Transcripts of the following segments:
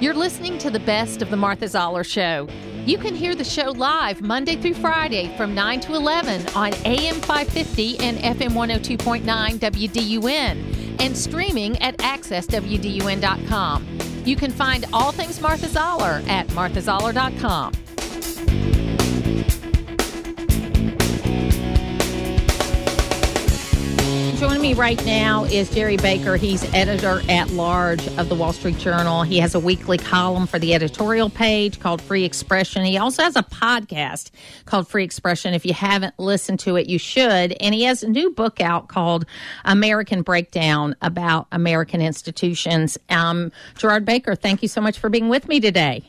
You're listening to the best of the Martha Zoller Show. You can hear the show live Monday through Friday from 9 to 11 on AM 550 and FM 102.9 WDUN and streaming at accesswdun.com. You can find all things Martha Zoller at marthazoller.com. Joining me right now is Gerry Baker. He's editor at large of the Wall Street Journal. He has a weekly column for the editorial page called Free Expression. He also has a podcast called Free Expression. If you haven't listened to it, you should. And he has a new book out called American Breakdown about American institutions. Um, Gerard Baker, thank you so much for being with me today.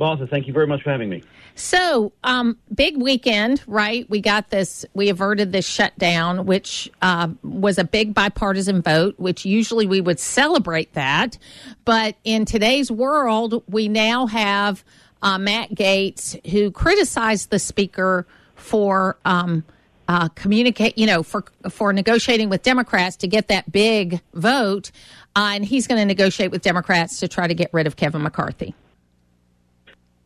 Martha, thank you very much for having me. So, um, big weekend, right? We got this, we averted this shutdown, which uh, was a big bipartisan vote, which usually we would celebrate that. But in today's world, we now have uh, Matt Gaetz, who criticized the speaker for. Um, uh, communicate, you know, for for negotiating with Democrats to get that big vote, uh, and he's going to negotiate with Democrats to try to get rid of Kevin McCarthy.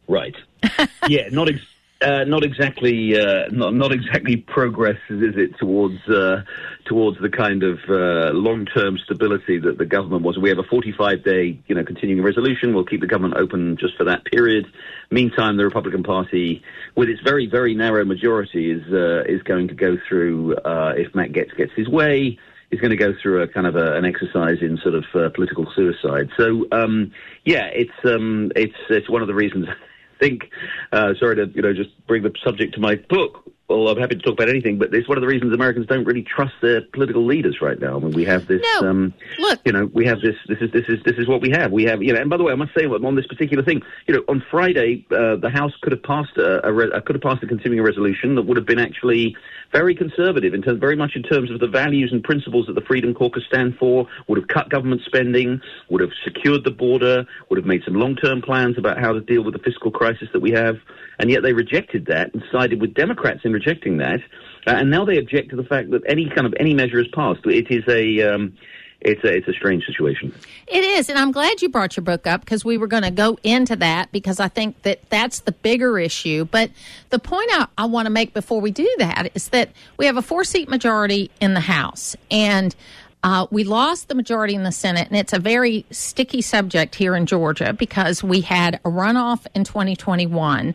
Right. yeah, not ex- uh, not exactly uh, not not exactly progress, is it, towards uh, towards the kind of uh, long term stability that the government was. We have a 45 day, you know, continuing resolution. We'll keep the government open just for that period. Meantime, the Republican Party, with its very very narrow majority, is uh, is going to go through uh, if Matt Gaetz gets his way is going to go through a kind of a, an exercise in sort of uh, political suicide. So um, yeah, it's um, it's it's one of the reasons think, uh, sorry to you know just bring the subject to my book. Well, I'm happy to talk about anything, but it's one of the reasons Americans don't really trust their political leaders right now. I mean, we have this, no. um, look, you know, we have this. This is this is this is what we have. We have, you know. And by the way, I must say on this particular thing, you know, on Friday, uh, the House could have passed a, a re- could have passed a continuing resolution that would have been actually very conservative in terms, very much in terms of the values and principles that the Freedom Caucus stand for, would have cut government spending, would have secured the border, would have made some long-term plans about how to deal with the fiscal crisis that we have, and yet they rejected that and sided with Democrats in rejecting that, uh, and now they object to the fact that any kind of any measure is passed. It is a um, it's a it's a strange situation. It is, and I'm glad you brought your book up because we were going to go into that because I think that that's the bigger issue. But the point I, I want to make before we do that is that we have a four seat majority in the House, and uh, we lost the majority in the Senate, and it's a very sticky subject here in Georgia because we had a runoff in 2021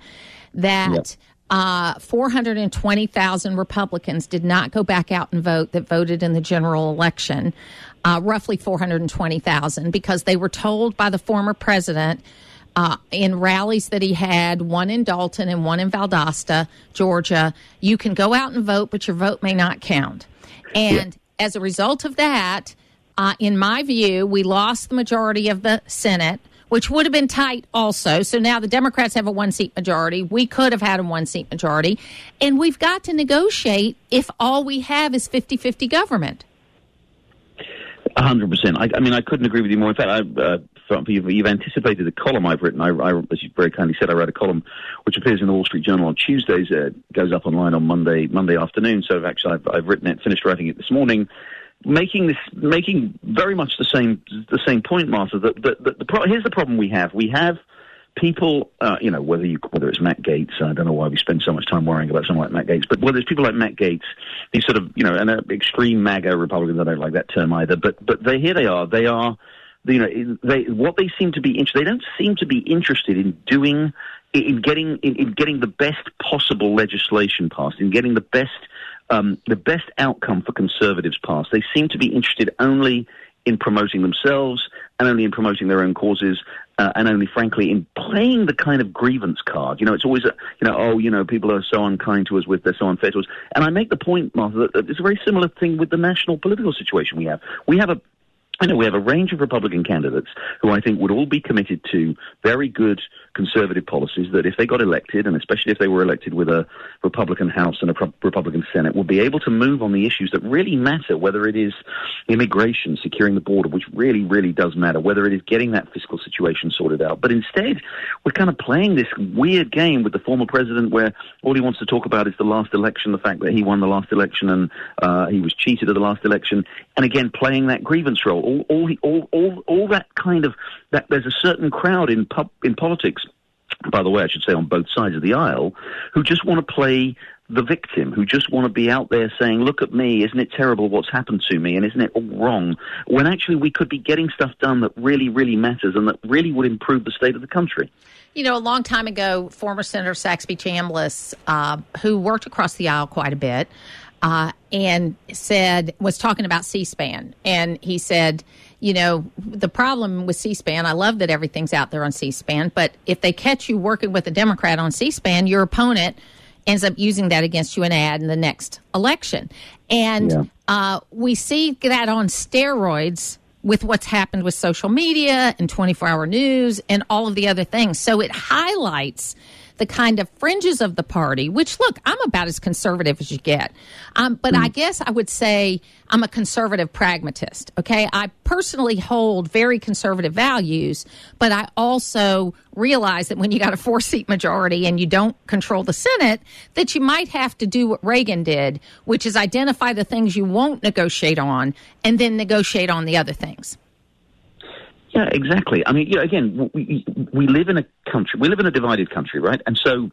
that. Yep. Uh, 420,000 Republicans did not go back out and vote that voted in the general election uh, roughly 420,000 because they were told by the former president uh, in rallies that he had, one in Dalton and one in Valdosta, Georgia, you can go out and vote, but your vote may not count. And yeah. as a result of that, uh, in my view, we lost the majority of the Senate, which would have been tight also. So now the Democrats have a one seat majority. We could have had a one seat majority. And we've got to negotiate if all we have is 50 50 government hundred percent. I, mean, I couldn't agree with you more. In fact, I, uh, you've, you've, anticipated the column I've written. I, I, as you very kindly said, I wrote a column which appears in the Wall Street Journal on Tuesdays. Uh, goes up online on Monday Monday afternoon. So actually, I've, I've written it, finished writing it this morning making this making very much the same the same point, Martha. That, that, that the pro- here's the problem we have: we have people, uh, you know, whether you whether it's Matt Gaetz, I don't know why we spend so much time worrying about someone like Matt Gaetz, but whether it's people like Matt Gaetz, these sort of, you know, and uh, extreme MAGA Republicans, I don't like that term either, but but they here they are, they are, you know, they what they seem to be interested, they don't seem to be interested in doing, in getting in, in getting the best possible legislation passed, in getting the best. Um, the best outcome for conservatives passed. They seem to be interested only in promoting themselves and only in promoting their own causes uh, and only, frankly, in playing the kind of grievance card. You know, it's always, a, you know, oh, you know, people are so unkind to us with, they're so unfair to us. And I make the point, Martha, that it's a very similar thing with the national political situation we have. We have a I know we have a range of Republican candidates who I think would all be committed to very good conservative policies that if they got elected, and especially if they were elected with a Republican House and a Republican Senate, would be able to move on the issues that really matter, whether it is immigration, securing the border, which really, really does matter, whether it is getting that fiscal situation sorted out. But instead, we're kind of playing this weird game with the former president where all he wants to talk about is the last election, the fact that he won the last election and uh, he was cheated at the last election, and again, playing that grievance role all, all, all, all, all that kind of that there's a certain crowd in pub, in politics by the way, I should say on both sides of the aisle, who just want to play the victim, who just want to be out there saying, look at me, isn't it terrible what's happened to me, and isn't it all wrong? When actually we could be getting stuff done that really, really matters and that really would improve the state of the country. You know, a long time ago, former Senator Saxby Chambliss, uh, who worked across the aisle quite a bit, uh, and said, was talking about C SPAN. And he said, you know, the problem with C SPAN, I love that everything's out there on C SPAN, but if they catch you working with a Democrat on C SPAN, your opponent ends up using that against you in an ad in the next election. And yeah. uh, we see that on steroids with what's happened with social media and 24 hour news and all of the other things. So it highlights the kind of fringes of the party, which look, I'm about as conservative as you get. Um, but mm. I guess I would say I'm a conservative pragmatist. Okay. I personally hold very conservative values, but I also realize that when you got a four seat majority and you don't control the Senate, that you might have to do what Reagan did, which is identify the things you won't negotiate on and then negotiate on the other things. Yeah, exactly. I mean, you know, again, we, we live in a country, we live in a divided country, right? And so,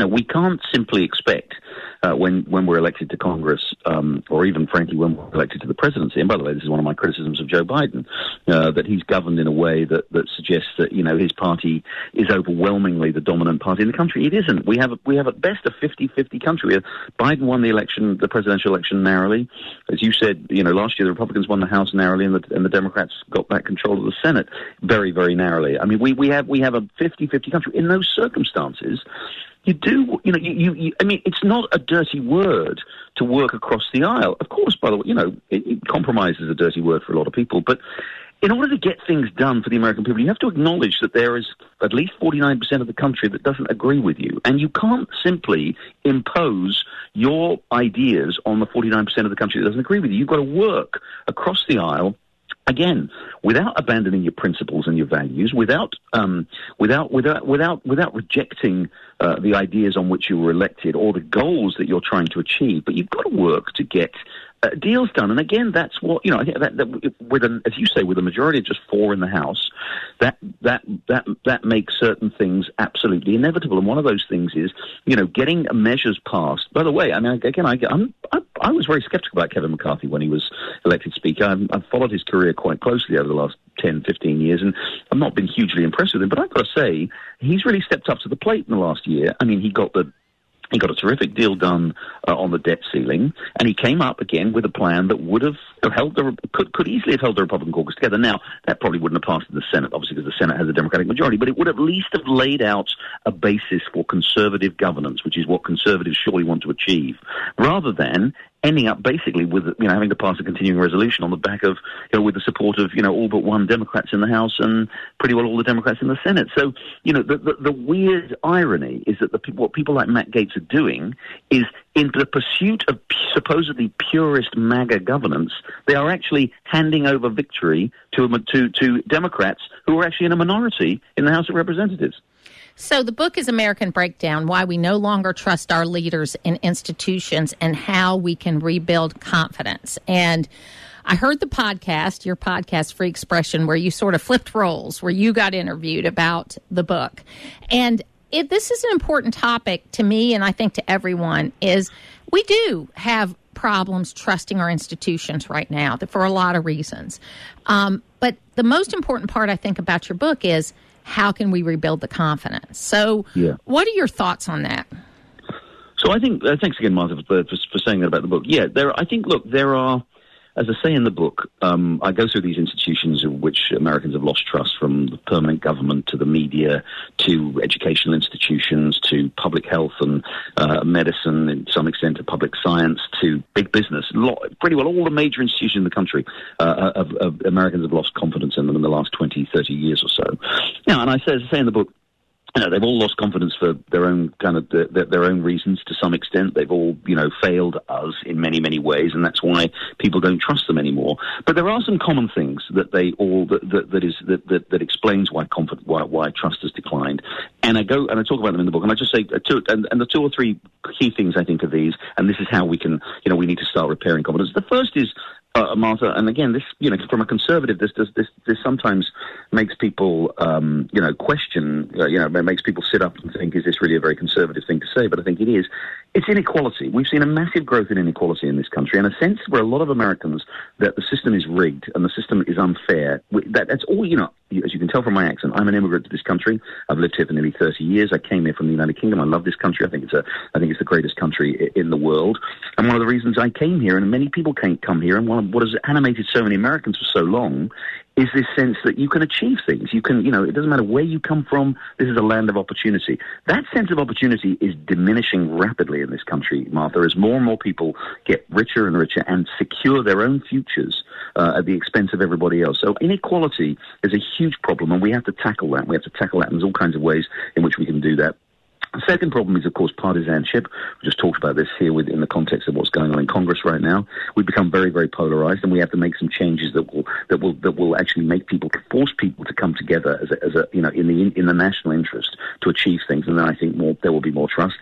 know, we can't simply expect uh, when when we're elected to Congress, um, or even frankly when we're elected to the presidency. And by the way, this is one of my criticisms of Joe Biden uh, that he's governed in a way that that suggests that you know his party is overwhelmingly the dominant party in the country. It isn't. We have a, we have at best a 50-50 country. Biden won the election, the presidential election narrowly, as you said. You know, last year the Republicans won the House narrowly, and the and the Democrats got back control of the Senate very very narrowly. I mean, we we have we have a 50-50 country in those circumstances you do, you know, you, you, you, I mean, it's not a dirty word to work across the aisle. Of course, by the way, you know, it, it, compromise is a dirty word for a lot of people, but in order to get things done for the American people, you have to acknowledge that there is at least 49% of the country that doesn't agree with you. And you can't simply impose your ideas on the 49% of the country that doesn't agree with you. You've got to work across the aisle again, without abandoning your principles and your values, without um, without without without without rejecting uh, the ideas on which you were elected or the goals that you're trying to achieve, but you've got to work to get uh, deals done. And again, that's what you know. That, that, with an, as you say, with a majority of just four in the House, that that that that makes certain things absolutely inevitable. And one of those things is, you know, getting measures passed. By the way, I mean, again, I, I'm, I, I was very skeptical about Kevin McCarthy when he was elected Speaker. I've, I've followed his career quite closely over the last 10, 15 years, and I've not been hugely impressed with him. But I've got to say, he's really stepped up to the plate in the last year. I mean, he got the he got a terrific deal done uh, on the debt ceiling, and he came up again with a plan that would have held the could could easily have held the Republican caucus together. Now that probably wouldn't have passed in the Senate, obviously, because the Senate has a Democratic majority, but it would at least have laid out a basis for conservative governance, which is what conservatives surely want to achieve, rather than ending up basically with you know having to pass a continuing resolution on the back of you know with the support of you know all but one Democrats in the House and pretty well all the Democrats in the Senate. So you know the the, the weird irony is that the, what people like Matt Gaetz are doing is in the pursuit of supposedly purist MAGA governance, they are actually handing over victory to to to Democrats who are actually in a minority in the House of Representatives. So, the book is American Breakdown Why We No Longer Trust Our Leaders and Institutions and How We Can Rebuild Confidence. And I heard the podcast, your podcast, Free Expression, where you sort of flipped roles, where you got interviewed about the book. And it, this is an important topic to me, and I think to everyone, is we do have problems trusting our institutions right now for a lot of reasons. Um, but the most important part I think about your book is how can we rebuild the confidence? So, yeah. what are your thoughts on that? So, I think uh, thanks again, Martha, for, for, for saying that about the book. Yeah, there. I think look, there are as I say in the book, um, I go through these institutions in which Americans have lost trust from the permanent government to the media to educational institutions to public health and uh, medicine, and to some extent to public science to big business. pretty well all the major institutions in the country uh, of, of Americans have lost confidence in them in the last 20, 30 years or so. Yeah, and I say, as I say in the book, you know, they've all lost confidence for their own kind of their, their, own reasons to some extent. They've all, you know, failed us in many, many ways, and that's why people don't trust them anymore. But there are some common things that they all that that, that is that, that, that explains why confidence why why trust has declined. And I go and I talk about them in the book, and I just say uh, two and, and the two or three key things I think are these, and this is how we can, you know, we need to start repairing confidence. The first is uh, Martha, and again, this you know, from a conservative, this this this, this sometimes makes people um, you know question, uh, you know, makes people sit up and think, is this really a very conservative thing to say? But I think it is. It's inequality. We've seen a massive growth in inequality in this country, and a sense where a lot of Americans that the system is rigged and the system is unfair. That, that's all you know. As you can tell from my accent, I'm an immigrant to this country. I've lived here for nearly 30 years. I came here from the United Kingdom. I love this country. I think it's a, I think it's the greatest country in the world. And one of the reasons I came here, and many people can't come here, and one of what has animated so many Americans for so long is this sense that you can achieve things. You can, you know, it doesn't matter where you come from. This is a land of opportunity. That sense of opportunity is diminishing rapidly in this country, Martha, as more and more people get richer and richer and secure their own futures uh, at the expense of everybody else. So inequality is a huge problem, and we have to tackle that. We have to tackle that. And there's all kinds of ways in which we can do that. The second problem is, of course, partisanship. We just talked about this here in the context of what's going on in Congress right now. We've become very, very polarized, and we have to make some changes that will that will that will actually make people force people to come together as a, as a you know in the in the national interest to achieve things, and then I think more there will be more trust.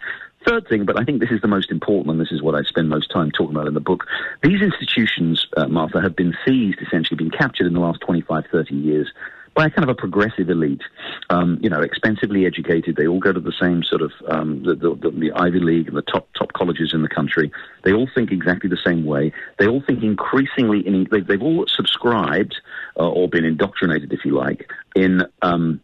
Third thing, but I think this is the most important, and this is what I spend most time talking about in the book. These institutions, uh, Martha, have been seized, essentially been captured in the last 25, 30 years by a kind of a progressive elite, um, you know, expensively educated. They all go to the same sort of um, the, the, the, Ivy League and the top top colleges in the country. They all think exactly the same way. They all think increasingly in. They, have all subscribed uh, or been indoctrinated, if you like, in um,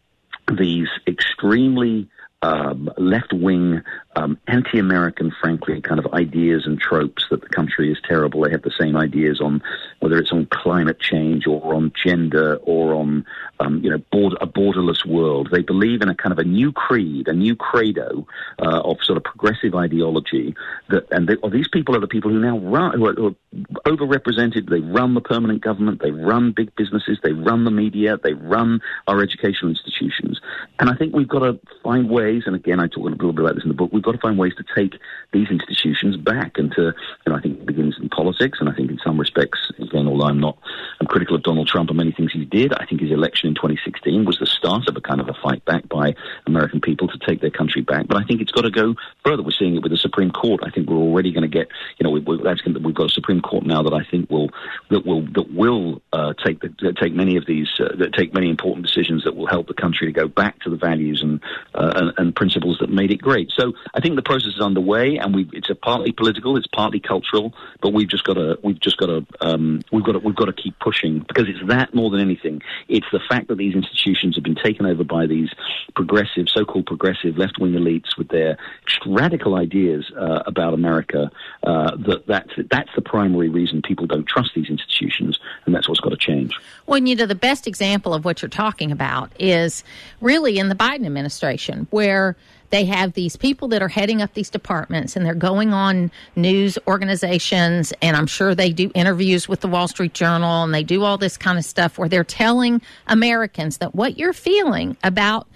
these extremely um, left wing, um, anti American, frankly, kind of ideas and tropes that the country is terrible. They have the same ideas on whether it's on climate change or on gender or on, um, you know, border, a borderless world. They believe in a kind of a new creed, a new credo uh, of sort of progressive ideology. That and they, well, these people are the people who now run, who are, who are overrepresented. They run the permanent government. They run big businesses. They run the media. They run our educational institutions. And I think we've got to find ways ways, and again, I talk a little bit about this in the book, we've got to find ways to take these institutions back and to, you know, I think it begins in politics, and I think in some respects, again, although I'm not, I'm critical of Donald Trump and many things he did, I think his election in 2016 was the start of a kind of a fight back by American people to take their country back. But I think it's got to go further. We're seeing it with the Supreme Court. I think we're already going to get, you know, we, we've got a Supreme Court now that I think will that will that will uh, take the, take many of these uh, that take many important decisions that will help the country to go back to the values and uh, and, and principles that made it great. So I think the process is underway, and we it's partly political, it's partly cultural, but we've just got to we've just got to um, we've got to we've got to keep pushing because it's that more than anything. It's the fact that these institutions have been taken over by these progressive, so-called progressive left-wing elites with their radical ideas uh, about America. Uh, that that's that's the primary reason people don't trust these institutions, and that's what's got to change. Well, you know, the best example of what you're talking about is really in the Biden administration, where they have these people that are heading up these departments and they're going on news organizations and i'm sure they do interviews with the wall street journal and they do all this kind of stuff where they're telling americans that what you're feeling about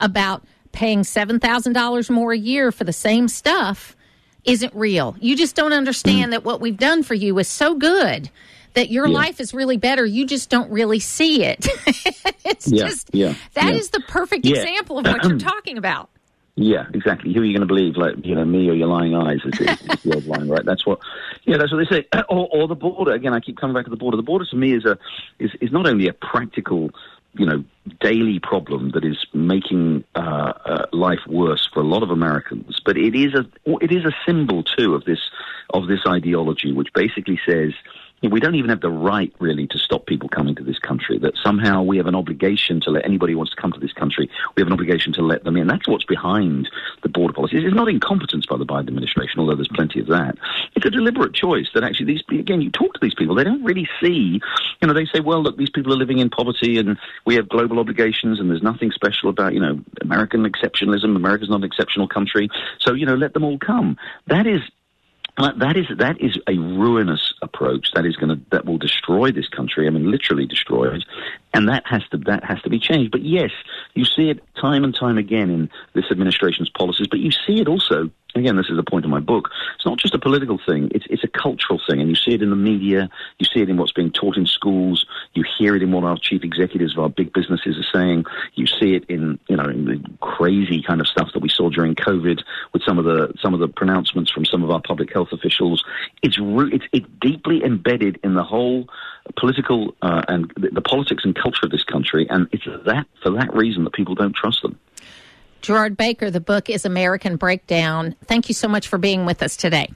about paying $7000 more a year for the same stuff isn't real you just don't understand mm. that what we've done for you is so good that your yeah. life is really better. You just don't really see it. it's yeah, just yeah, that is the perfect example of what you're talking about. Yeah, exactly. Who are you going to believe? Like, you know, me or your lying eyes is, is, is the old line, right? That's what, yeah, that's what they say. Or, or the border. Again, I keep coming back to the border. The border to me is a, is, is not only a practical, you know, daily problem that is making uh, uh, life worse for a lot of Americans, but it is a, it is a symbol too of this, of this ideology, which basically says, we don't even have the right really to stop people coming to this country. That somehow we have an obligation to let anybody who wants to come to this country. We have an obligation to let them in. That's what's behind the border policy. It's not incompetence by the Biden administration, although there's plenty of that. It's a deliberate choice that actually these again you talk to these people, they don't really see. You know, they say, well, look, these people are living in poverty, and we have global obligations, and there's nothing special about you know American exceptionalism. America's not an exceptional country, so you know let them all come. That is that is that is a ruinous approach. That is going to that will destroy this country. I mean, literally destroy it, and that has to that has to be changed. But yes, you see it time and time again in this administration's policies. But you see it also again, this is the point of my book. It's not just a political thing; it's it's a cultural thing, and you see it in the media, you see it in what's being taught in schools, you hear it in what our chief executives of our big businesses are saying, you see it in you know in the crazy kind of stuff that we saw during COVID with some of the some of the pronouncements from some of our public health officials. It's it's it's deeply embedded in the whole political uh, and the, the politics and culture of this country, and it's that for that reason that people don't trust them. Gerard Baker, the book is American Breakdown. Thank you so much for being with us today.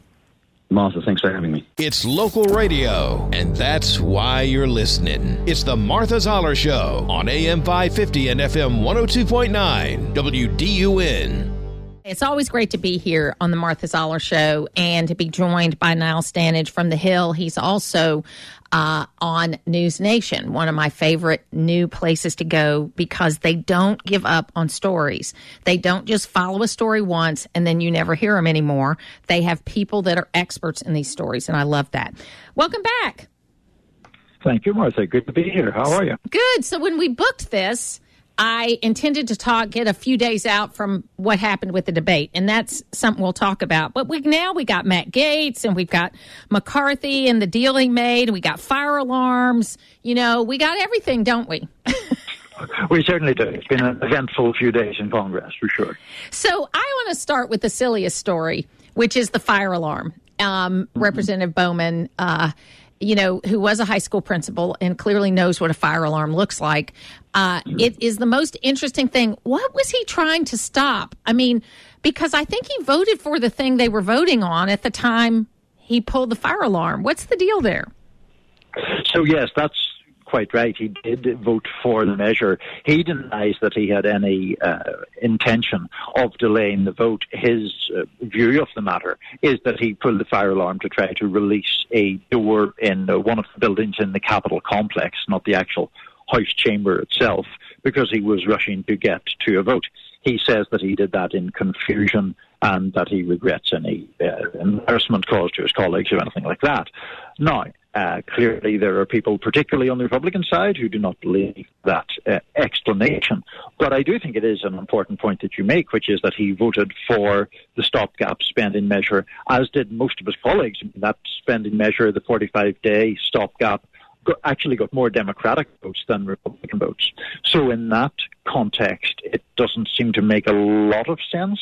Martha, thanks for having me. It's local radio, and that's why you're listening. It's the Martha Zoller Show on AM 550 and FM 102.9 WDUN. It's always great to be here on the Martha Zoller Show and to be joined by Niall Stanage from The Hill. He's also uh, on News Nation, one of my favorite new places to go because they don't give up on stories. They don't just follow a story once and then you never hear them anymore. They have people that are experts in these stories, and I love that. Welcome back. Thank you, Martha. Good to be here. How are you? Good. So when we booked this, I intended to talk, get a few days out from what happened with the debate, and that's something we'll talk about. But we now we got Matt Gaetz and we've got McCarthy, and the deal he made, and we got fire alarms. You know, we got everything, don't we? we certainly do. It's been an eventful few days in Congress, for sure. So I want to start with the silliest story, which is the fire alarm. Um, mm-hmm. Representative Bowman. Uh, you know, who was a high school principal and clearly knows what a fire alarm looks like. Uh, it is the most interesting thing. What was he trying to stop? I mean, because I think he voted for the thing they were voting on at the time he pulled the fire alarm. What's the deal there? So, yes, that's quite right. He did vote for the measure. He denies that he had any uh, intention of delaying the vote. His uh, view of the matter is that he pulled the fire alarm to try to release a door in uh, one of the buildings in the Capitol complex, not the actual House chamber itself, because he was rushing to get to a vote. He says that he did that in confusion and that he regrets any uh, embarrassment caused to his colleagues or anything like that. Now, uh, clearly, there are people, particularly on the Republican side, who do not believe that uh, explanation. But I do think it is an important point that you make, which is that he voted for the stopgap spending measure, as did most of his colleagues. That spending measure, the 45 day stopgap, actually got more Democratic votes than Republican votes. So, in that context, it doesn't seem to make a lot of sense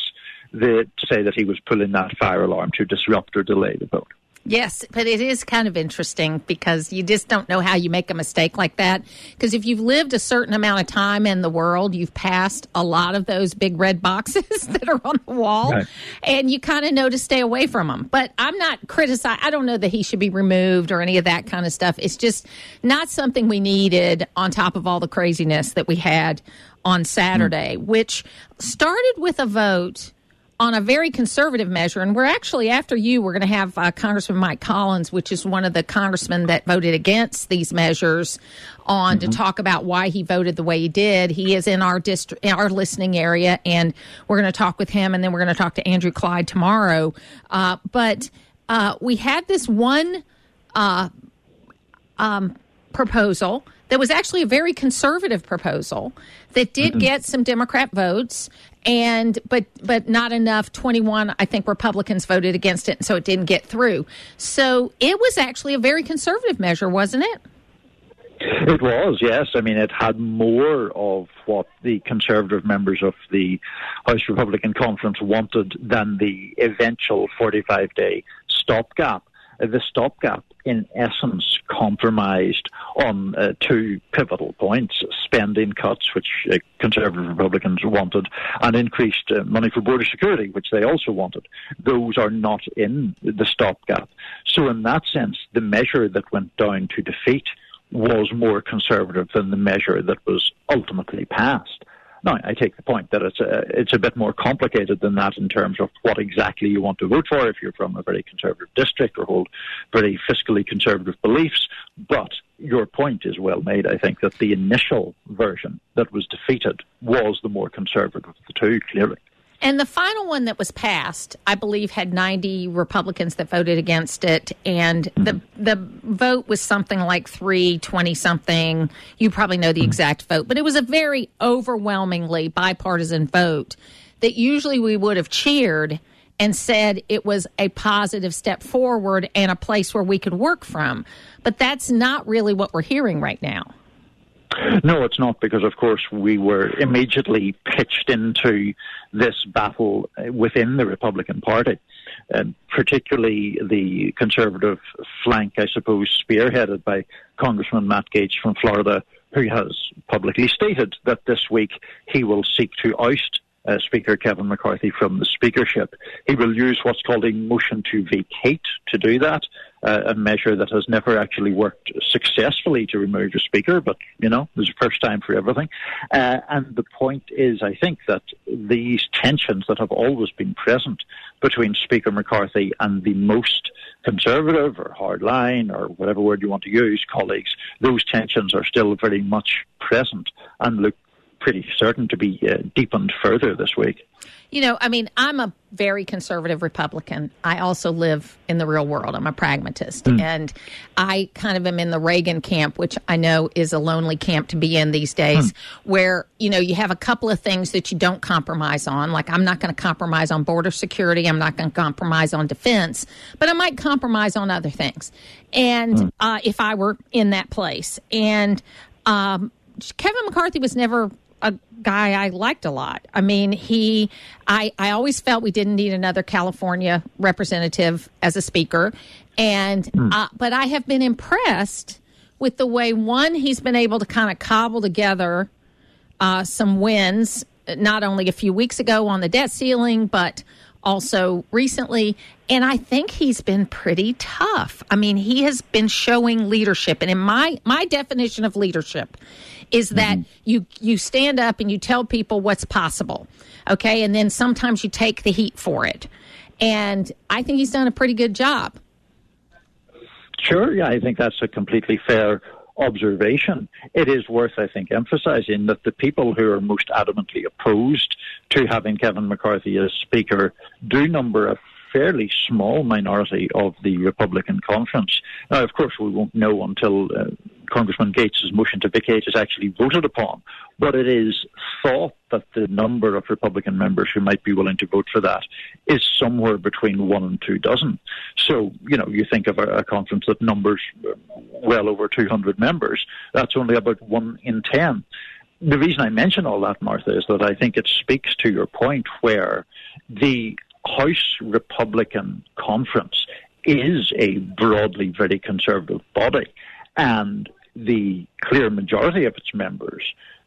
to say that he was pulling that fire alarm to disrupt or delay the vote. Yes, but it is kind of interesting because you just don't know how you make a mistake like that. Because if you've lived a certain amount of time in the world, you've passed a lot of those big red boxes that are on the wall, right. and you kind of know to stay away from them. But I'm not criticizing. I don't know that he should be removed or any of that kind of stuff. It's just not something we needed on top of all the craziness that we had on Saturday, mm. which started with a vote on a very conservative measure. And we're actually, after you, we're going to have uh, Congressman Mike Collins, which is one of the congressmen that voted against these measures, on mm-hmm. to talk about why he voted the way he did. He is in our district, our listening area, and we're going to talk with him, and then we're going to talk to Andrew Clyde tomorrow. Uh, but uh, we had this one uh, um, proposal that was actually a very conservative proposal that did mm-hmm. get some Democrat votes and but but not enough 21 I think Republicans voted against it so it didn't get through. So it was actually a very conservative measure, wasn't it? It was, yes. I mean, it had more of what the conservative members of the House Republican Conference wanted than the eventual 45 day stopgap. The stopgap in essence, compromised on uh, two pivotal points spending cuts, which uh, Conservative Republicans wanted, and increased uh, money for border security, which they also wanted. Those are not in the stopgap. So, in that sense, the measure that went down to defeat was more conservative than the measure that was ultimately passed. Now, I take the point that it's a, it's a bit more complicated than that in terms of what exactly you want to vote for if you're from a very conservative district or hold very fiscally conservative beliefs. But your point is well made, I think, that the initial version that was defeated was the more conservative of the two, clearly. And the final one that was passed, I believe, had 90 Republicans that voted against it, and mm-hmm. the the vote was something like 320 something. You probably know the mm-hmm. exact vote, but it was a very overwhelmingly bipartisan vote that usually we would have cheered and said it was a positive step forward and a place where we could work from. But that's not really what we're hearing right now. No, it's not because, of course, we were immediately pitched into this battle within the Republican Party, uh, particularly the conservative flank, I suppose, spearheaded by Congressman Matt Gaetz from Florida, who has publicly stated that this week he will seek to oust uh, Speaker Kevin McCarthy from the speakership. He will use what's called a motion to vacate to do that, uh, a measure that has never actually worked successfully to remove a speaker, but, you know, there's a first time for everything. Uh, and the point is, I think, that these tensions that have always been present between Speaker McCarthy and the most conservative or hardline or whatever word you want to use colleagues, those tensions are still very much present and look pretty certain to be uh, deepened further this week. You know, I mean, I'm a very conservative Republican. I also live in the real world. I'm a pragmatist. Mm. And I kind of am in the Reagan camp, which I know is a lonely camp to be in these days, mm. where, you know, you have a couple of things that you don't compromise on. Like, I'm not going to compromise on border security. I'm not going to compromise on defense, but I might compromise on other things. And mm. uh, if I were in that place. And um, Kevin McCarthy was never a guy I liked a lot. I mean, he, I, I always felt we didn't need another California representative as a speaker, and mm. uh, but I have been impressed with the way one he's been able to kind of cobble together uh, some wins, not only a few weeks ago on the debt ceiling, but also recently. And I think he's been pretty tough. I mean, he has been showing leadership. And in my my definition of leadership is that mm-hmm. you you stand up and you tell people what's possible. Okay? And then sometimes you take the heat for it. And I think he's done a pretty good job. Sure, yeah, I think that's a completely fair observation. It is worth, I think, emphasizing that the people who are most adamantly opposed to having Kevin McCarthy as Speaker do number a fairly small minority of the Republican conference. Now, of course, we won't know until uh, Congressman Gaetz' motion to vacate is actually voted upon, but it is thought that the number of Republican members who might be willing to vote for that is somewhere between one and two dozen. So, you know, you think of a, a conference that numbers well over 200 members, that's only about one in ten. The reason I mention all that, Martha, is that I think it speaks to your point where the House Republican Conference is a broadly very conservative body. And the clear majority of its members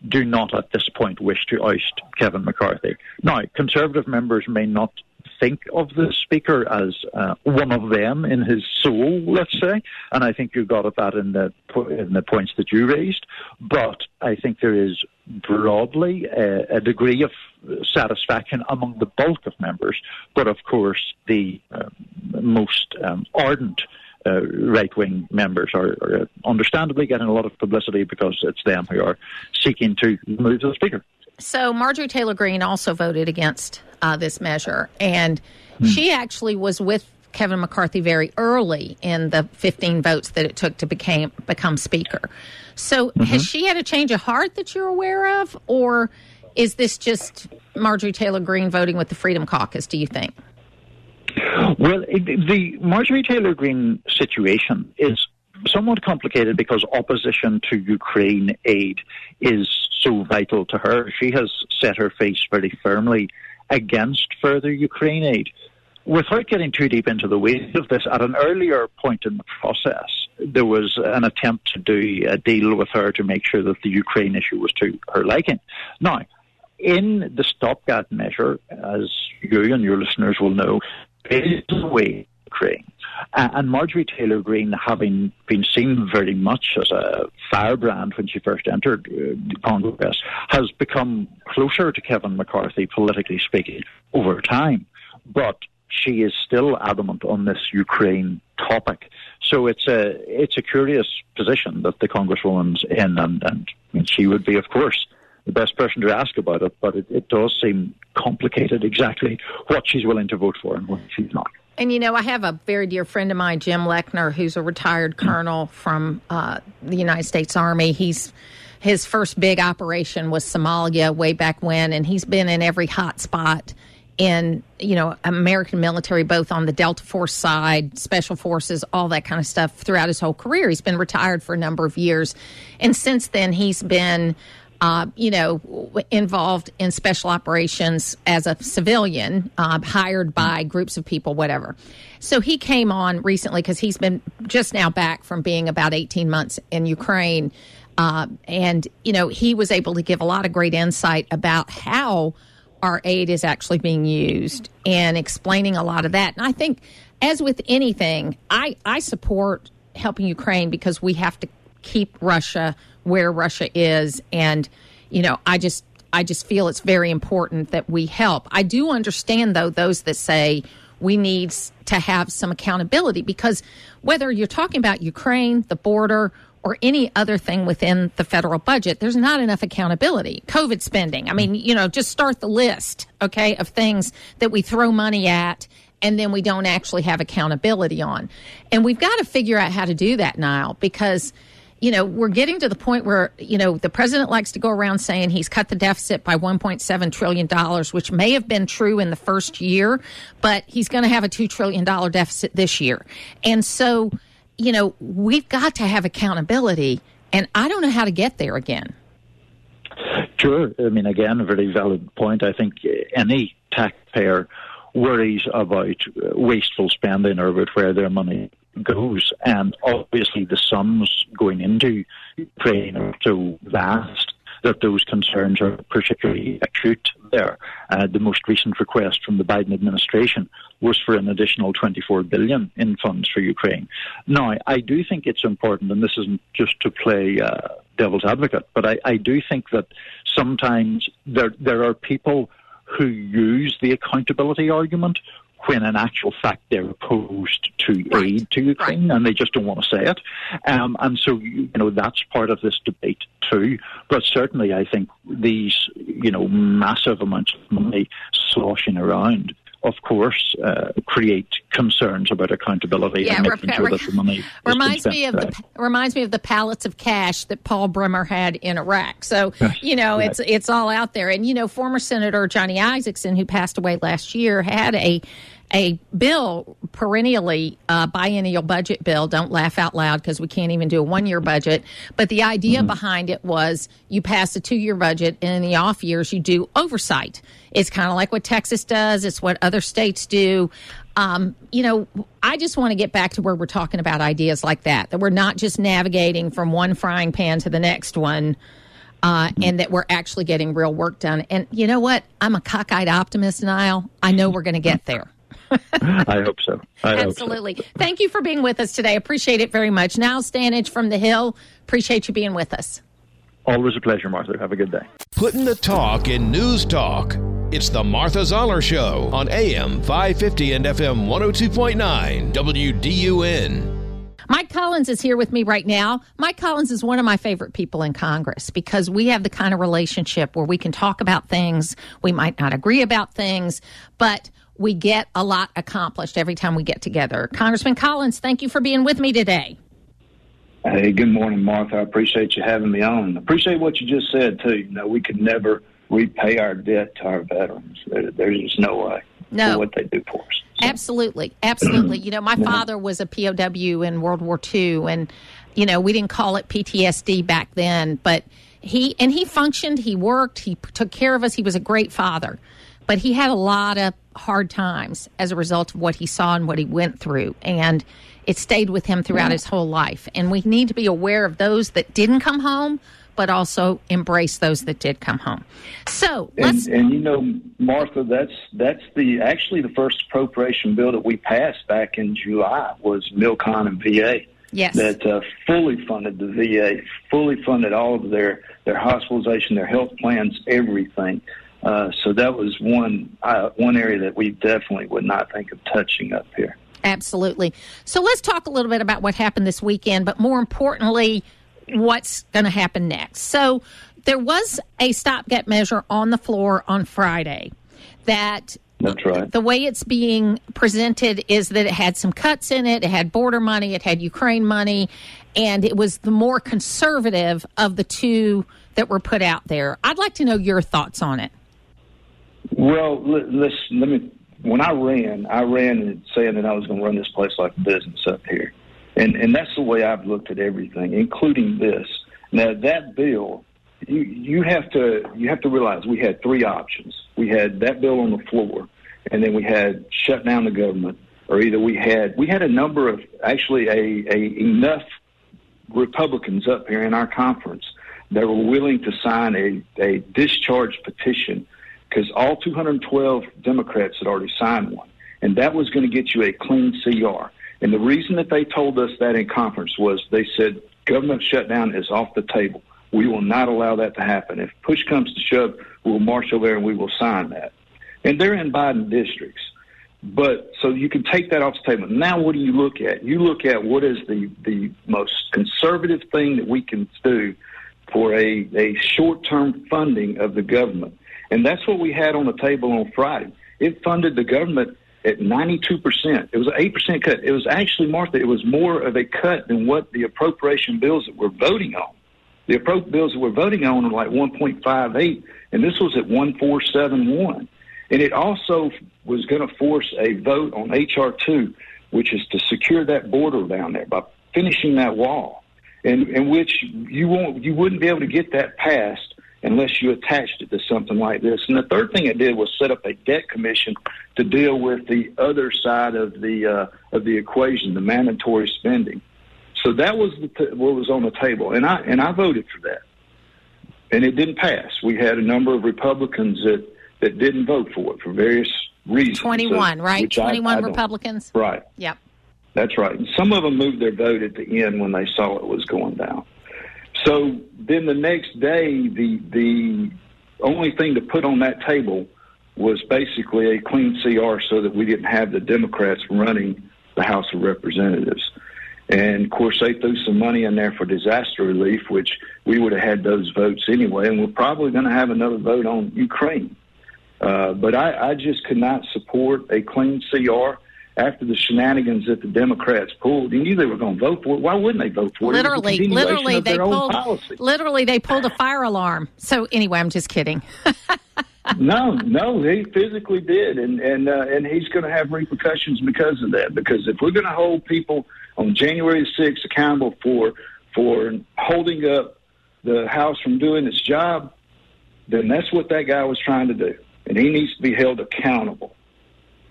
do not at this point wish to oust Kevin McCarthy. Now, Conservative members may not think of the Speaker as uh, one of them in his soul, let's say, and I think you got at that in the in the points that you raised. But I think there is broadly a, a degree of satisfaction among the bulk of members, but of course the uh, most um, ardent uh, right wing members are, are, understandably getting a lot of publicity because it's them who are seeking to move the speaker. So Marjorie Taylor Greene also voted against uh, this measure, and hmm. she actually was with Kevin McCarthy very early in the 15 votes that it took to became become speaker. So mm-hmm. has she had a change of heart that you're aware of, or is this just Marjorie Taylor Greene voting with the Freedom Caucus? Do you think? Well, the Marjorie Taylor Greene situation is somewhat complicated because opposition to Ukraine aid is so vital to her. She has set her face very firmly against further Ukraine aid. Without getting too deep into the weeds of this, at an earlier point in the process, there was an attempt to do a deal with her to make sure that the Ukraine issue was to her liking. Now, in the stopgap measure, as you and your listeners will know, is a way Uh, and Marjorie Taylor Greene, having been seen very much as a firebrand when she first entered uh, Congress, has become closer to Kevin McCarthy, politically speaking, over time. But she is still adamant on this Ukraine topic. So it's a it's a curious position that the Congresswoman's in, and, and, and she would be, of course, the best person to ask about it, but it, it does seem complicated exactly what she's willing to vote for and what she's not. And you know, I have a very dear friend of mine, Jim Lechner, who's a retired colonel from uh, the United States Army. He's his first big operation was Somalia way back when, and he's been in every hot spot in you know American military, both on the Delta Force side, Special Forces, all that kind of stuff throughout his whole career. He's been retired for a number of years, and since then he's been. Uh, you know, involved in special operations as a civilian, uh, hired by groups of people, whatever. So he came on recently because he's been just now back from being about 18 months in Ukraine. Uh, and, you know, he was able to give a lot of great insight about how our aid is actually being used and explaining a lot of that. And I think, as with anything, I, I support helping Ukraine because we have to keep Russia where Russia is. And, you know, I just I just feel it's very important that we help. I do understand though those that say we need to have some accountability because whether you're talking about Ukraine, the border, or any other thing within the federal budget, there's not enough accountability. COVID spending. I mean, you know, just start the list, okay, of things that we throw money at and then we don't actually have accountability on. And we've got to figure out how to do that now because you know, we're getting to the point where, you know, the president likes to go around saying he's cut the deficit by $1.7 trillion, which may have been true in the first year, but he's going to have a $2 trillion deficit this year. And so, you know, we've got to have accountability, and I don't know how to get there again. Sure. I mean, again, a very valid point. I think any taxpayer worries about wasteful spending or about where their money goes. And obviously, the sums going into Ukraine are so vast that those concerns are particularly acute there. Uh, the most recent request from the Biden administration was for an additional 24 billion in funds for Ukraine. Now, I do think it's important, and this isn't just to play uh, devil's advocate, but I, I do think that sometimes there there are people who use the accountability argument when in actual fact they're opposed to right. aid to Ukraine right. and they just don't want to say it. Um, and so, you know, that's part of this debate too. But certainly I think these, you know, massive amounts of money sloshing around of course, uh, create concerns about accountability yeah, and making rep- sure that the money reminds me of right. the reminds me of the pallets of cash that Paul Bremer had in Iraq. So you know, right. it's it's all out there. And you know, former Senator Johnny Isakson, who passed away last year, had a a bill perennially uh, biennial budget bill don't laugh out loud because we can't even do a one year budget but the idea mm-hmm. behind it was you pass a two year budget and in the off years you do oversight it's kind of like what texas does it's what other states do um, you know i just want to get back to where we're talking about ideas like that that we're not just navigating from one frying pan to the next one uh, mm-hmm. and that we're actually getting real work done. And you know what? I'm a cockeyed optimist, Niall. I know we're going to get there. I hope so. I Absolutely. Hope so. Thank you for being with us today. Appreciate it very much. Niall Stanage from the Hill. Appreciate you being with us. Always a pleasure, Martha. Have a good day. Putting the talk in news talk. It's the Martha Zoller Show on AM 550 and FM 102.9 WDUN. Mike Collins is here with me right now. Mike Collins is one of my favorite people in Congress because we have the kind of relationship where we can talk about things. We might not agree about things, but we get a lot accomplished every time we get together. Congressman Collins, thank you for being with me today. Hey, good morning, Martha. I appreciate you having me on. Appreciate what you just said too. You know, we could never repay our debt to our veterans. There, there's just no way. No, what they do for us. So. Absolutely, absolutely. you know, my father was a POW in World War II, and you know, we didn't call it PTSD back then, but he and he functioned. He worked. He took care of us. He was a great father but he had a lot of hard times as a result of what he saw and what he went through. And it stayed with him throughout yeah. his whole life. And we need to be aware of those that didn't come home, but also embrace those that did come home. So and, and, you know, Martha, that's that's the actually the first appropriation bill that we passed back in July was Milcon and VA. Yes. That uh, fully funded the VA, fully funded all of their their hospitalization, their health plans, everything. Uh, so that was one uh, one area that we definitely would not think of touching up here. Absolutely. So let's talk a little bit about what happened this weekend, but more importantly, what's going to happen next. So there was a stopgap measure on the floor on Friday that that's right. The way it's being presented is that it had some cuts in it. It had border money, it had Ukraine money, and it was the more conservative of the two that were put out there. I'd like to know your thoughts on it. Well, let's let me. When I ran, I ran saying that I was going to run this place like a business up here, and and that's the way I've looked at everything, including this. Now that bill, you you have to you have to realize we had three options. We had that bill on the floor, and then we had shut down the government, or either we had we had a number of actually a, a enough Republicans up here in our conference that were willing to sign a, a discharge petition because all 212 Democrats had already signed one, and that was going to get you a clean CR. And the reason that they told us that in conference was they said government shutdown is off the table. We will not allow that to happen. If push comes to shove, we'll march over there and we will sign that. And they're in Biden districts. But so you can take that off the table. Now, what do you look at? You look at what is the, the most conservative thing that we can do for a, a short term funding of the government. And that's what we had on the table on Friday. It funded the government at 92%. It was an 8% cut. It was actually, Martha, it was more of a cut than what the appropriation bills that we're voting on. The appropriate bills that we're voting on are like 1.58, and this was at 1471. And it also was going to force a vote on HR 2, which is to secure that border down there by finishing that wall, in, in which you won't, you wouldn't be able to get that passed unless you attached it to something like this. And the third thing it did was set up a debt commission to deal with the other side of the uh, of the equation, the mandatory spending. So that was the, what was on the table, and I and I voted for that, and it didn't pass. We had a number of Republicans that that didn't vote for it for various reasons. Twenty-one, so, right? Twenty-one I, I Republicans. Right. Yep. That's right. And some of them moved their vote at the end when they saw it was going down. So then the next day, the the only thing to put on that table was basically a clean CR so that we didn't have the Democrats running the House of Representatives. And of course, they threw some money in there for disaster relief, which we would have had those votes anyway. And we're probably going to have another vote on Ukraine. Uh, but I, I just could not support a clean CR after the shenanigans that the Democrats pulled, you knew they were going to vote for it. Why wouldn't they vote for it? literally, it? Literally, they pulled. Literally, they pulled a fire alarm. So anyway, I'm just kidding. no, no, he physically did, and and uh, and he's going to have repercussions because of that. Because if we're going to hold people on January 6th accountable for for holding up the House from doing its job, then that's what that guy was trying to do, and he needs to be held accountable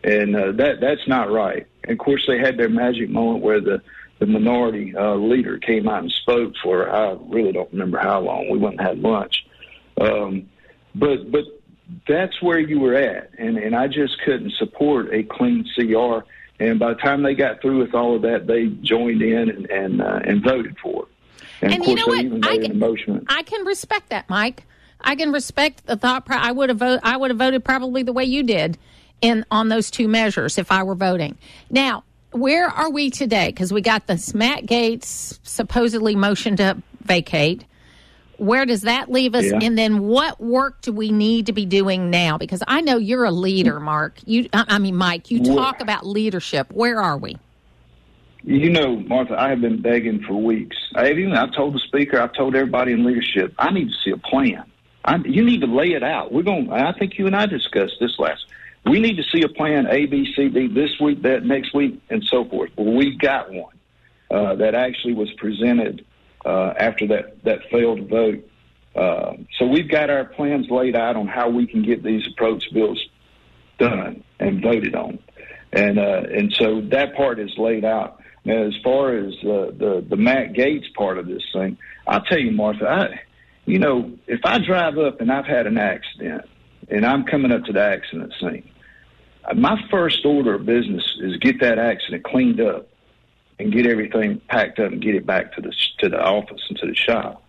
and uh, that that's not right. And of course, they had their magic moment where the the minority uh, leader came out and spoke for I really don't remember how long. We went and had lunch, um, but but that's where you were at, and and I just couldn't support a clean CR. And by the time they got through with all of that, they joined in and and, uh, and voted for it. And, and of course, you know what? I can, I can respect that, Mike. I can respect the thought. I would have voted. I would have voted probably the way you did in on those two measures if I were voting. Now, where are we today? Because we got this Matt Gaetz supposedly motion to vacate. Where does that leave us? Yeah. And then what work do we need to be doing now? Because I know you're a leader, Mark. You, I mean, Mike. You talk about leadership. Where are we? You know, Martha, I have been begging for weeks. I even I've told the speaker, I've told everybody in leadership, I need to see a plan. I, you need to lay it out. We're going. I think you and I discussed this last. We need to see a plan A, B, C, D this week, that next week, and so forth. Well, we got one uh, that actually was presented uh, after that, that failed vote. Uh, so we've got our plans laid out on how we can get these approach bills done and voted on, and uh, and so that part is laid out. Now, as far as the the Matt Gaetz part of this thing, I'll tell you, Martha, I, you know, if I drive up and I've had an accident and I'm coming up to the accident scene. Uh, my first order of business is get that accident cleaned up and get everything packed up and get it back to the to the office and to the shop.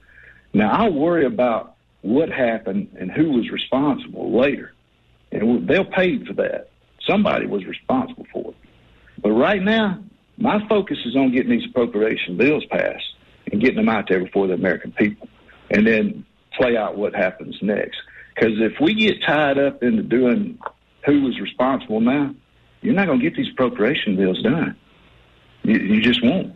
Now I worry about what happened and who was responsible later, and they'll pay for that. Somebody was responsible for it. But right now, my focus is on getting these appropriation bills passed and getting them out there before the American people, and then play out what happens next. Because if we get tied up into doing who was responsible now, you're not going to get these appropriation bills done. You, you just won't.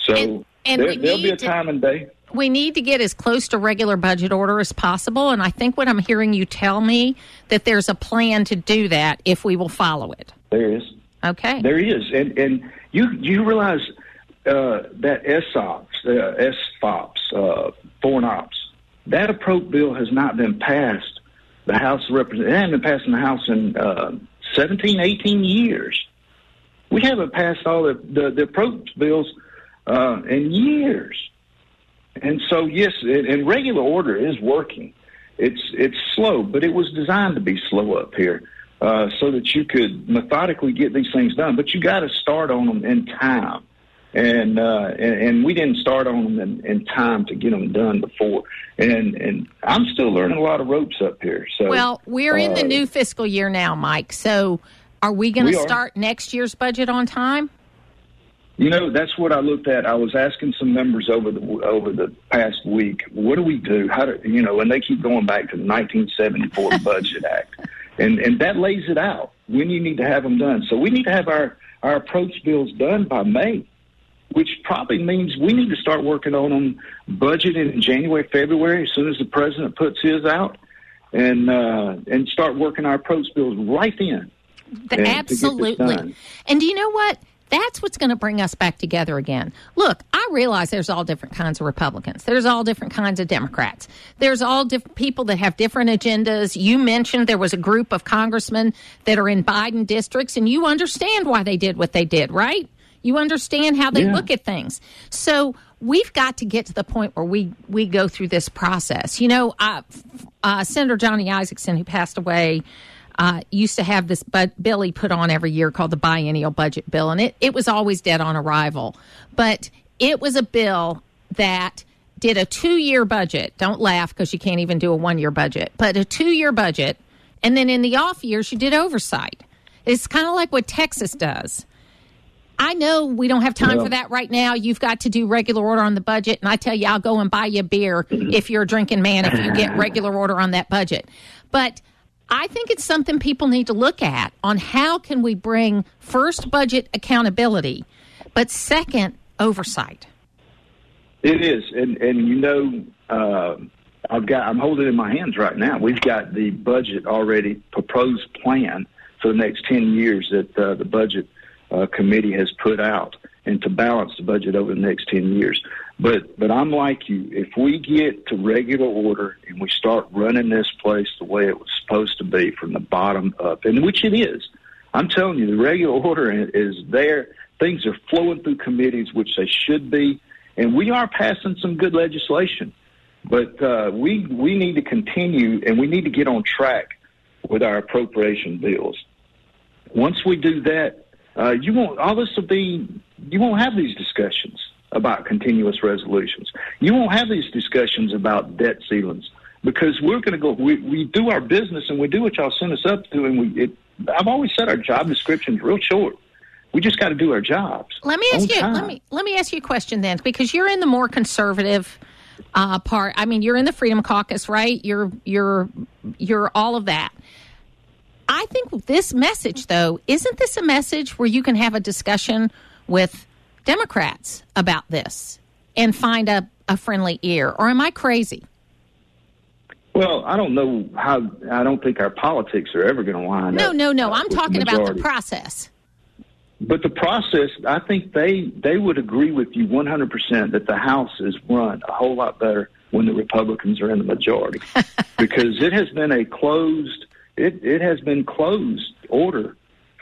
So and, and there, will be a time and day. we need to get as close to regular budget order as possible. And I think what I'm hearing you tell me that there's a plan to do that if we will follow it. There is. Okay. There is, and and you you realize uh, that SOPs, uh, SFOPs, uh, foreign ops, that approach bill has not been passed. The House of Representatives, hasn't been passed in the House in uh, 17, 18 years. We haven't passed all the, the, the approach bills uh, in years. And so, yes, and regular order is working. It's it's slow, but it was designed to be slow up here, uh, so that you could methodically get these things done. But you got to start on them in time, and uh, and, and we didn't start on them in, in time to get them done before. And and I'm still learning a lot of ropes up here. So well, we're in the uh, new fiscal year now, Mike. So, are we going to are. start next year's budget on time? You know, that's what I looked at. I was asking some members over the over the past week, what do we do? How do you know? And they keep going back to the 1974 Budget Act, and and that lays it out when you need to have them done. So we need to have our our approach bills done by May, which probably means we need to start working on them budgeted in January, February, as soon as the president puts his out, and uh, and start working our approach bills right then. The- and to get this absolutely. And do you know what? That's what's going to bring us back together again. Look, I realize there's all different kinds of Republicans. There's all different kinds of Democrats. There's all different people that have different agendas. You mentioned there was a group of congressmen that are in Biden districts, and you understand why they did what they did, right? You understand how they Yeah. look at things. So we've got to get to the point where we we go through this process. You know, uh, uh, Senator Johnny Isakson, who passed away, uh, used to have this bu- bill he put on every year called the biennial budget bill, and it, it was always dead on arrival. But it was a bill that did a two year budget. Don't laugh because you can't even do a one year budget, but a two year budget. And then in the off years, you did oversight. It's kind of like what Texas does. I know we don't have time for that right now. You've got to do regular order on the budget. And I tell you, I'll go and buy you a beer if you're a drinking man, if you get regular order on that budget. But I think it's something people need to look at on how can we bring first budget accountability, but second, oversight. It is, and and you know, uh, I've got I'm holding it in my hands right now. We've got the budget already proposed plan for the next ten years that uh, the budget uh, committee has put out, and to balance the budget over the next ten years. But but I'm like you. If we get to regular order and we start running this place the way it was supposed to be from the bottom up, and which it is, I'm telling you, the regular order is there. Things are flowing through committees, which they should be, and we are passing some good legislation. But uh, we we need to continue, and we need to get on track with our appropriation bills. Once we do that, uh, you won't. All this will be. You won't have these discussions about continuous resolutions. You won't have these discussions about debt ceilings because we're going to go. We, we do our business and we do what y'all send us up to, and we. It, I've always said our job description's real short. We just got to do our jobs. Let me ask you. time. Let me let me ask you a question then, because you're in the more conservative uh, part. I mean, you're in the Freedom Caucus, right? You're you're you're all of that. I think this message, though, isn't this a message where you can have a discussion with Democrats about this and find a, a friendly ear? Or am I crazy? Well, I don't know how. I don't think our politics are ever going to line No, up. no, no. uh, I'm with the talking about the process. But the process, I think they they would agree with you 100 percent that the House is run a whole lot better when the Republicans are in the majority, because it has been a closed it it has been closed order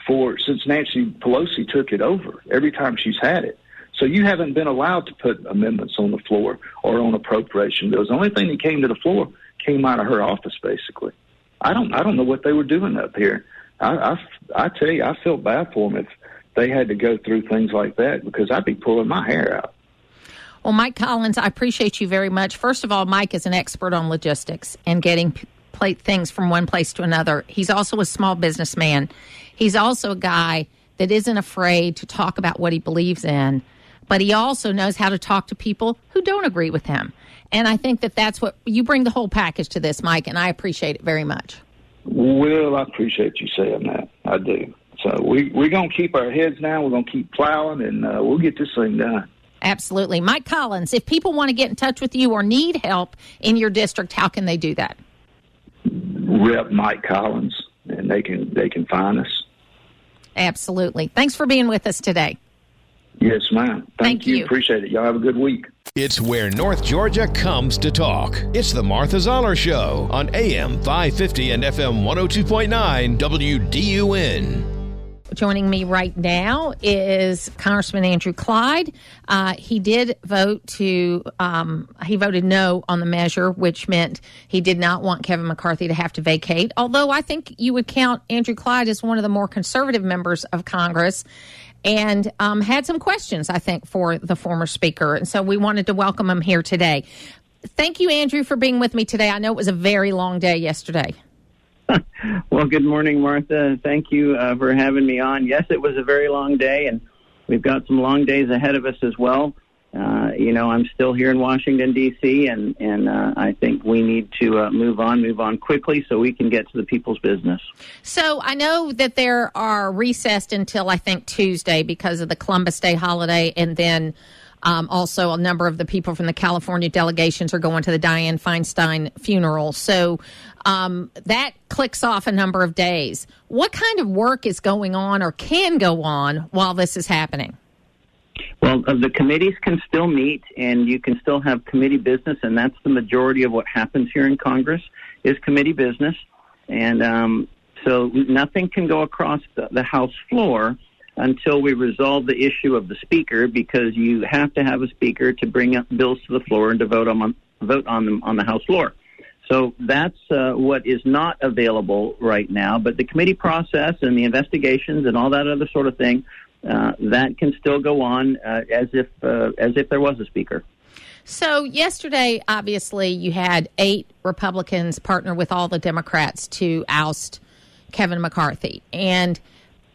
for since Nancy Pelosi took it over. Every time she's had it. So you haven't been allowed to put amendments on the floor or on appropriation bills. The only thing that came to the floor came out of her office, basically. I don't I don't know what they were doing up here. I I, I tell you, I feel bad for them if they had to go through things like that because I'd be pulling my hair out. Well, Mike Collins, I appreciate you very much. First of all, Mike is an expert on logistics and getting p- pla things from one place to another. He's also a small businessman. He's also a guy that isn't afraid to talk about what he believes in, but he also knows how to talk to people who don't agree with him. And I think that that's what you bring the whole package to this, Mike, and I appreciate it very much. Well, I appreciate you saying that. I do. So we we're gonna keep our heads down. We're gonna keep plowing, and uh, we'll get this thing done. Absolutely. Mike Collins, if people want to get in touch with you or need help in your district, how can they do that? Rep Mike Collins, and they can they can find us. Absolutely. Thanks for being with us today. Yes, ma'am. Thank, Thank you. you. Appreciate it. Y'all have a good week. It's where North Georgia comes to talk. It's the Martha Zoller Show on AM 550 and FM 102.9 WDUN. Joining me right now is Congressman Andrew Clyde. Uh, he did vote to, um, he voted no on the measure, which meant he did not want Kevin McCarthy to have to vacate. Although I think you would count Andrew Clyde as one of the more conservative members of Congress and um, had some questions, I think, for the former speaker. And so we wanted to welcome him here today. Thank you, Andrew, for being with me today. I know it was a very long day yesterday. well, good morning, Martha. Thank you uh, for having me on. Yes, it was a very long day, and we've got some long days ahead of us as well. Uh, you know, I'm still here in Washington D.C., and and uh, I think we need to uh, move on, move on quickly, so we can get to the people's business. So I know that there are recessed until I think Tuesday because of the Columbus Day holiday, and then um, also a number of the people from the California delegations are going to the Dianne Feinstein funeral. So um, that clicks off a number of days. What kind of work is going on or can go on while this is happening? Well, uh, the committees can still meet, and you can still have committee business, and that's the majority of what happens here in Congress is committee business, and um, so nothing can go across the, the House floor until we resolve the issue of the speaker, because you have to have a speaker to bring up bills to the floor and to vote on vote on them on the House floor. So that's uh, what is not available right now. But the committee process and the investigations and all that other sort of thing uh, that can still go on uh, as if uh, as if there was a speaker. So yesterday, obviously, you had eight Republicans partner with all the Democrats to oust Kevin McCarthy, and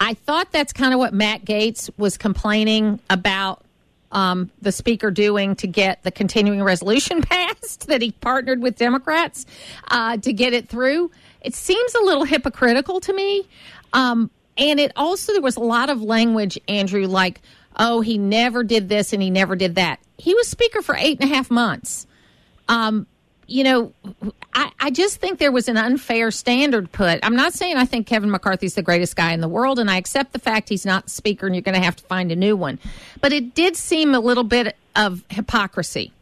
I thought that's kind of what Matt Gaetz was complaining about um, the speaker doing to get the continuing resolution passed that he partnered with Democrats uh, to get it through. It seems a little hypocritical to me. Um, and it also, there was a lot of language, Andrew, like, oh, he never did this and he never did that. He was speaker for eight and a half months. Um, you know, I, I just think there was an unfair standard put. I'm not saying I think Kevin McCarthy's the greatest guy in the world, and I accept the fact he's not speaker and you're going to have to find a new one. But it did seem a little bit of hypocrisy.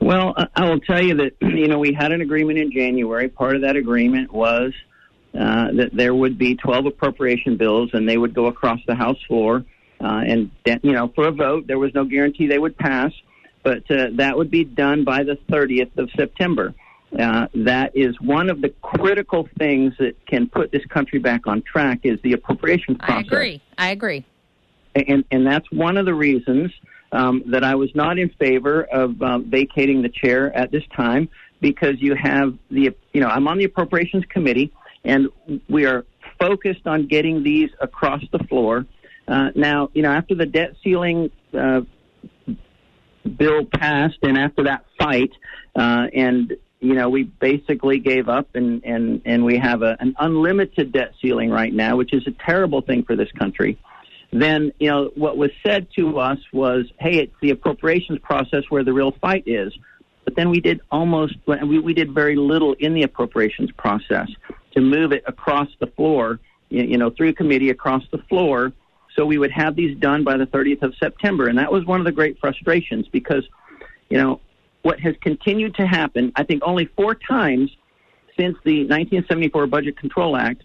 Well, I will tell you that, you know, we had an agreement in January. Part of that agreement was uh, that there would be 12 appropriation bills and they would go across the House floor. Uh, and, you know, for a vote, there was no guarantee they would pass, but uh, that would be done by the 30th of September. Uh, that is one of the critical things that can put this country back on track is the appropriations process. I agree. I agree. And, and that's one of the reasons um, that I was not in favor of um, vacating the chair at this time because you have the, you know, I'm on the appropriations committee and we are focused on getting these across the floor. Uh, now, you know, after the debt ceiling uh, bill passed, and after that fight, uh, and you know, we basically gave up, and and and we have a, an unlimited debt ceiling right now, which is a terrible thing for this country. Then, you know, what was said to us was, "Hey, it's the appropriations process where the real fight is." But then we did almost, we, we did very little in the appropriations process to move it across the floor, you know, through committee across the floor. So we would have these done by the 30th of September. And that was one of the great frustrations because, you know, what has continued to happen, I think only four times since the 1974 Budget Control Act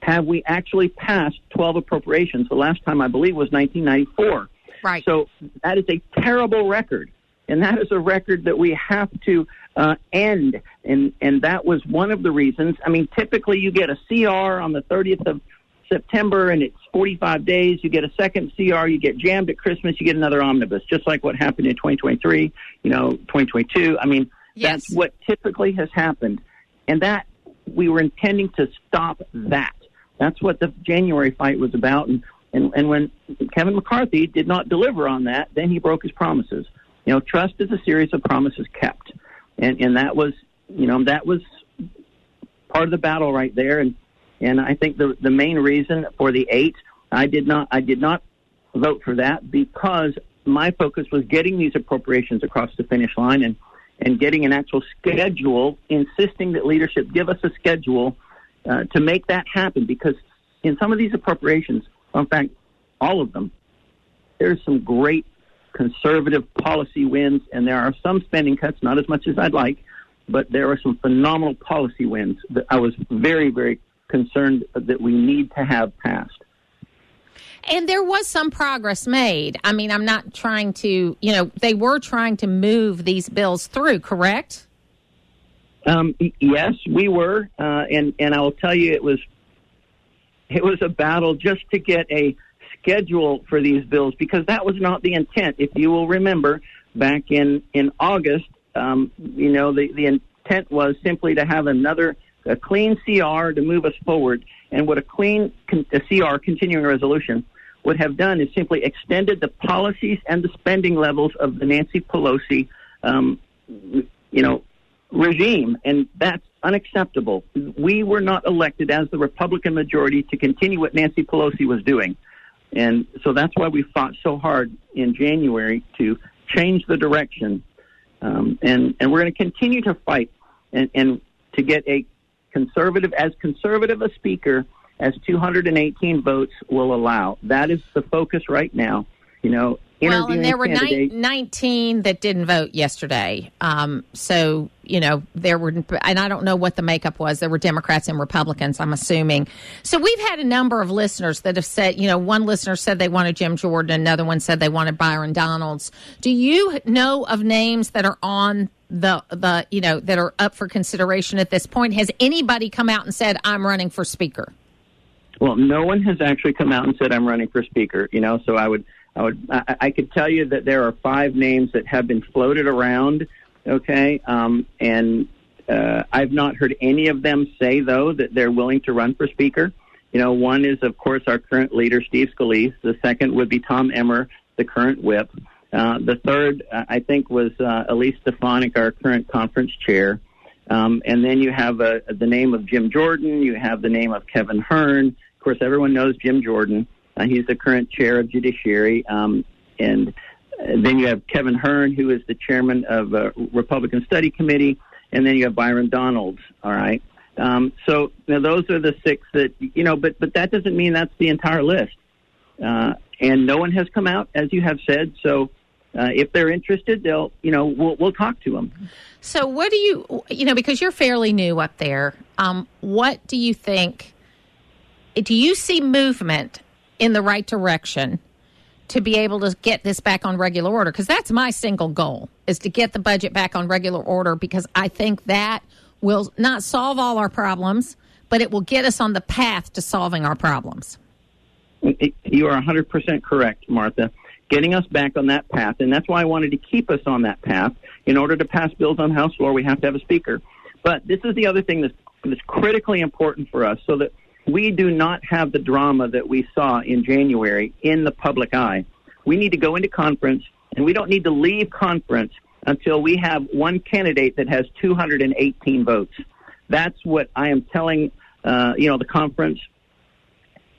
have we actually passed 12 appropriations. The last time I believe was 1994. Right. So that is a terrible record. And that is a record that we have to uh, end. And, and that was one of the reasons. I mean, typically you get a CR on the 30th of September and it's 45 days. You get a second CR, you get jammed at Christmas, you get another omnibus, just like what happened in 2023, you know, 2022. I mean, Yes. that's what typically has happened. And that we were intending to stop that. That's what the January fight was about. And, and, and when Kevin McCarthy did not deliver on that, then he broke his promises. You know, trust is a series of promises kept. And, and that was, you know, that was part of the battle right there. And, and I think the, the main reason for the eight, I did not, I did not vote for that because my focus was getting these appropriations across the finish line and, and getting an actual schedule, insisting that leadership give us a schedule uh, to make that happen. Because in some of these appropriations, in fact, all of them, there's some great conservative policy wins, and there are some spending cuts, not as much as I'd like, but there are some phenomenal policy wins that I was very, very concerned that we need to have passed. And there was some progress made. I mean, I'm not trying to, you know, they were trying to move these bills through, correct? Um, yes, we were, uh, and and I will tell you, it was it was a battle just to get a schedule for these bills because that was not the intent. If you will remember, back in in August, um, you know, the the intent was simply to have another a clean CR to move us forward, and what a clean a CR continuing resolution would have done is simply extended the policies and the spending levels of the Nancy Pelosi, um, you know, regime, and that's unacceptable. We were not elected as the Republican majority to continue what Nancy Pelosi was doing, and so that's why we fought so hard in January to change the direction, um, and and we're going to continue to fight and, and to get a conservative as conservative a speaker as 218 votes will allow. That is the focus right now. You know, well, and there were ni- 19 that didn't vote yesterday. Um, so, you know, there were, and I don't know what the makeup was. There were Democrats and Republicans, I'm assuming. So we've had a number of listeners that have said, you know, one listener said they wanted Jim Jordan, another one said they wanted Byron Donalds. Do you know of names that are on the, the, you know, that are up for consideration at this point? Has anybody come out and said, I'm running for speaker? Well, no one has actually come out and said I'm running for speaker. You know, so I would, I would, I, I could tell you that there are five names that have been floated around. Okay, um, and uh, I've not heard any of them say though that they're willing to run for speaker. You know, one is of course our current leader, Steve Scalise. The second would be Tom Emmer, the current whip. Uh, the third, uh, I think, was uh, Elise Stefanik, our current conference chair. Um, and then you have uh, the name of Jim Jordan. You have the name of Kevin Hern Of course, everyone knows Jim Jordan. Uh, he's the current chair of Judiciary. Um, and then you have Kevin Hern, who is the chairman of a Republican Study Committee. And then you have Byron Donalds. All right. Um, so those are the six that, you know, but, but that doesn't mean that's the entire list. Uh, and no one has come out, as you have said. So uh, if they're interested, they'll, you know, we'll, we'll talk to them. So what do you, you know, because you're fairly new up there, um, what do you think do you see movement in the right direction to be able to get this back on regular order? Because that's my single goal is to get the budget back on regular order because I think that will not solve all our problems, but it will get us on the path to solving our problems. You are 100% correct, Martha. Getting us back on that path, and that's why I wanted to keep us on that path. In order to pass bills on House floor, we have to have a speaker. But this is the other thing that's, that's critically important for us so that we do not have the drama that we saw in January in the public eye. We need to go into conference, and we don't need to leave conference until we have one candidate that has 218 votes. That's what I am telling, uh, you know, the conference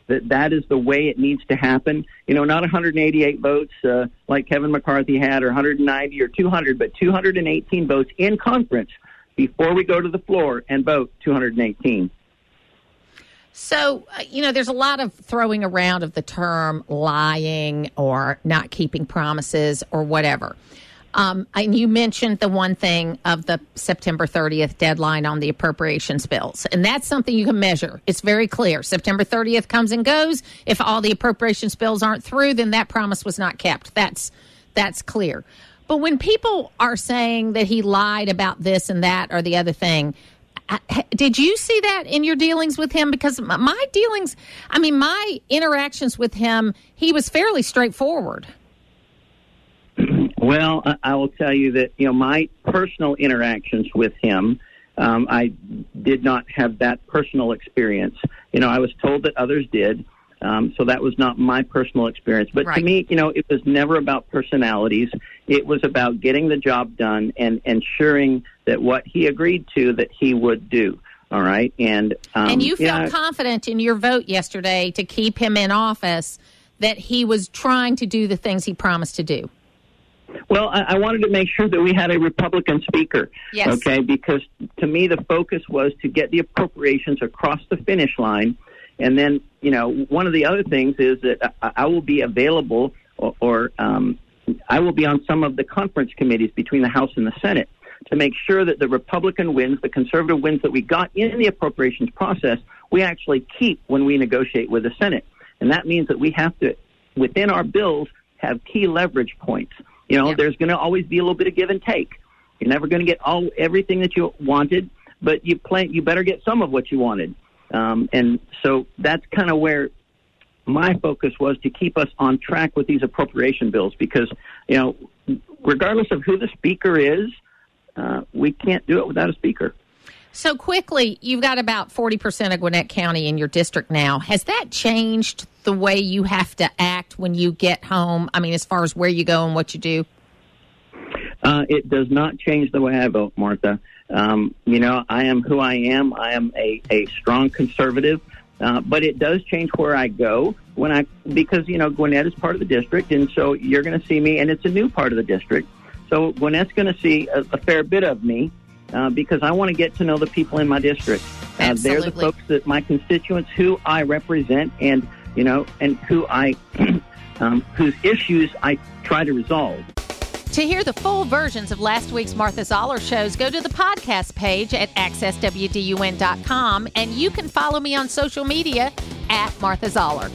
that that is the way it needs to happen. You know, not 188 votes uh, like Kevin McCarthy had, or 190 or 200, but 218 votes in conference before we go to the floor and vote 218. So, uh, you know, there's a lot of throwing around of the term lying or not keeping promises or whatever. Um, and you mentioned the one thing of the September 30th deadline on the appropriations bills. And that's something you can measure. It's very clear. September 30th comes and goes. If all the appropriations bills aren't through, then that promise was not kept. That's, that's clear. But when people are saying that he lied about this and that or the other thing, did you see that in your dealings with him? Because my dealings, I mean, my interactions with him, he was fairly straightforward. Well, I will tell you that you know my personal interactions with him, um, I did not have that personal experience. You know, I was told that others did, um, so that was not my personal experience. But right. to me, you know, it was never about personalities. It was about getting the job done and ensuring that what he agreed to that he would do. All right, and um, and you felt yeah, confident in your vote yesterday to keep him in office that he was trying to do the things he promised to do? Well, I, I wanted to make sure that we had a Republican speaker. Yes. Okay, because to me the focus was to get the appropriations across the finish line, and then you know one of the other things is that I, I will be available or, or um, I will be on some of the conference committees between the House and the Senate to make sure that the Republican wins, the conservative wins that we got in the appropriations process, we actually keep when we negotiate with the Senate. And that means that we have to, within our bills, have key leverage points. You know, Yeah. there's going to always be a little bit of give and take. You're never going to get all everything that you wanted, but you plan. You better get some of what you wanted. Um, and so that's kind of where my focus was to keep us on track with these appropriation bills because you know, regardless of who the speaker is, uh, we can't do it without a speaker. So quickly, you've got about 40% of Gwinnett County in your district now. Has that changed the way you have to act when you get home? I mean, as far as where you go and what you do? Uh, it does not change the way I vote, Martha. Um, you know, I am who I am. I am a, a strong conservative, uh, but it does change where I go when I because you know Gwinnett is part of the district, and so you're going to see me, and it's a new part of the district. So Gwinnett's going to see a, a fair bit of me uh, because I want to get to know the people in my district. Uh, they're the folks that my constituents who I represent, and you know, and who I um, whose issues I try to resolve. To hear the full versions of last week's Martha Zoller shows, go to the podcast page at accesswdun.com and you can follow me on social media at Martha Zoller.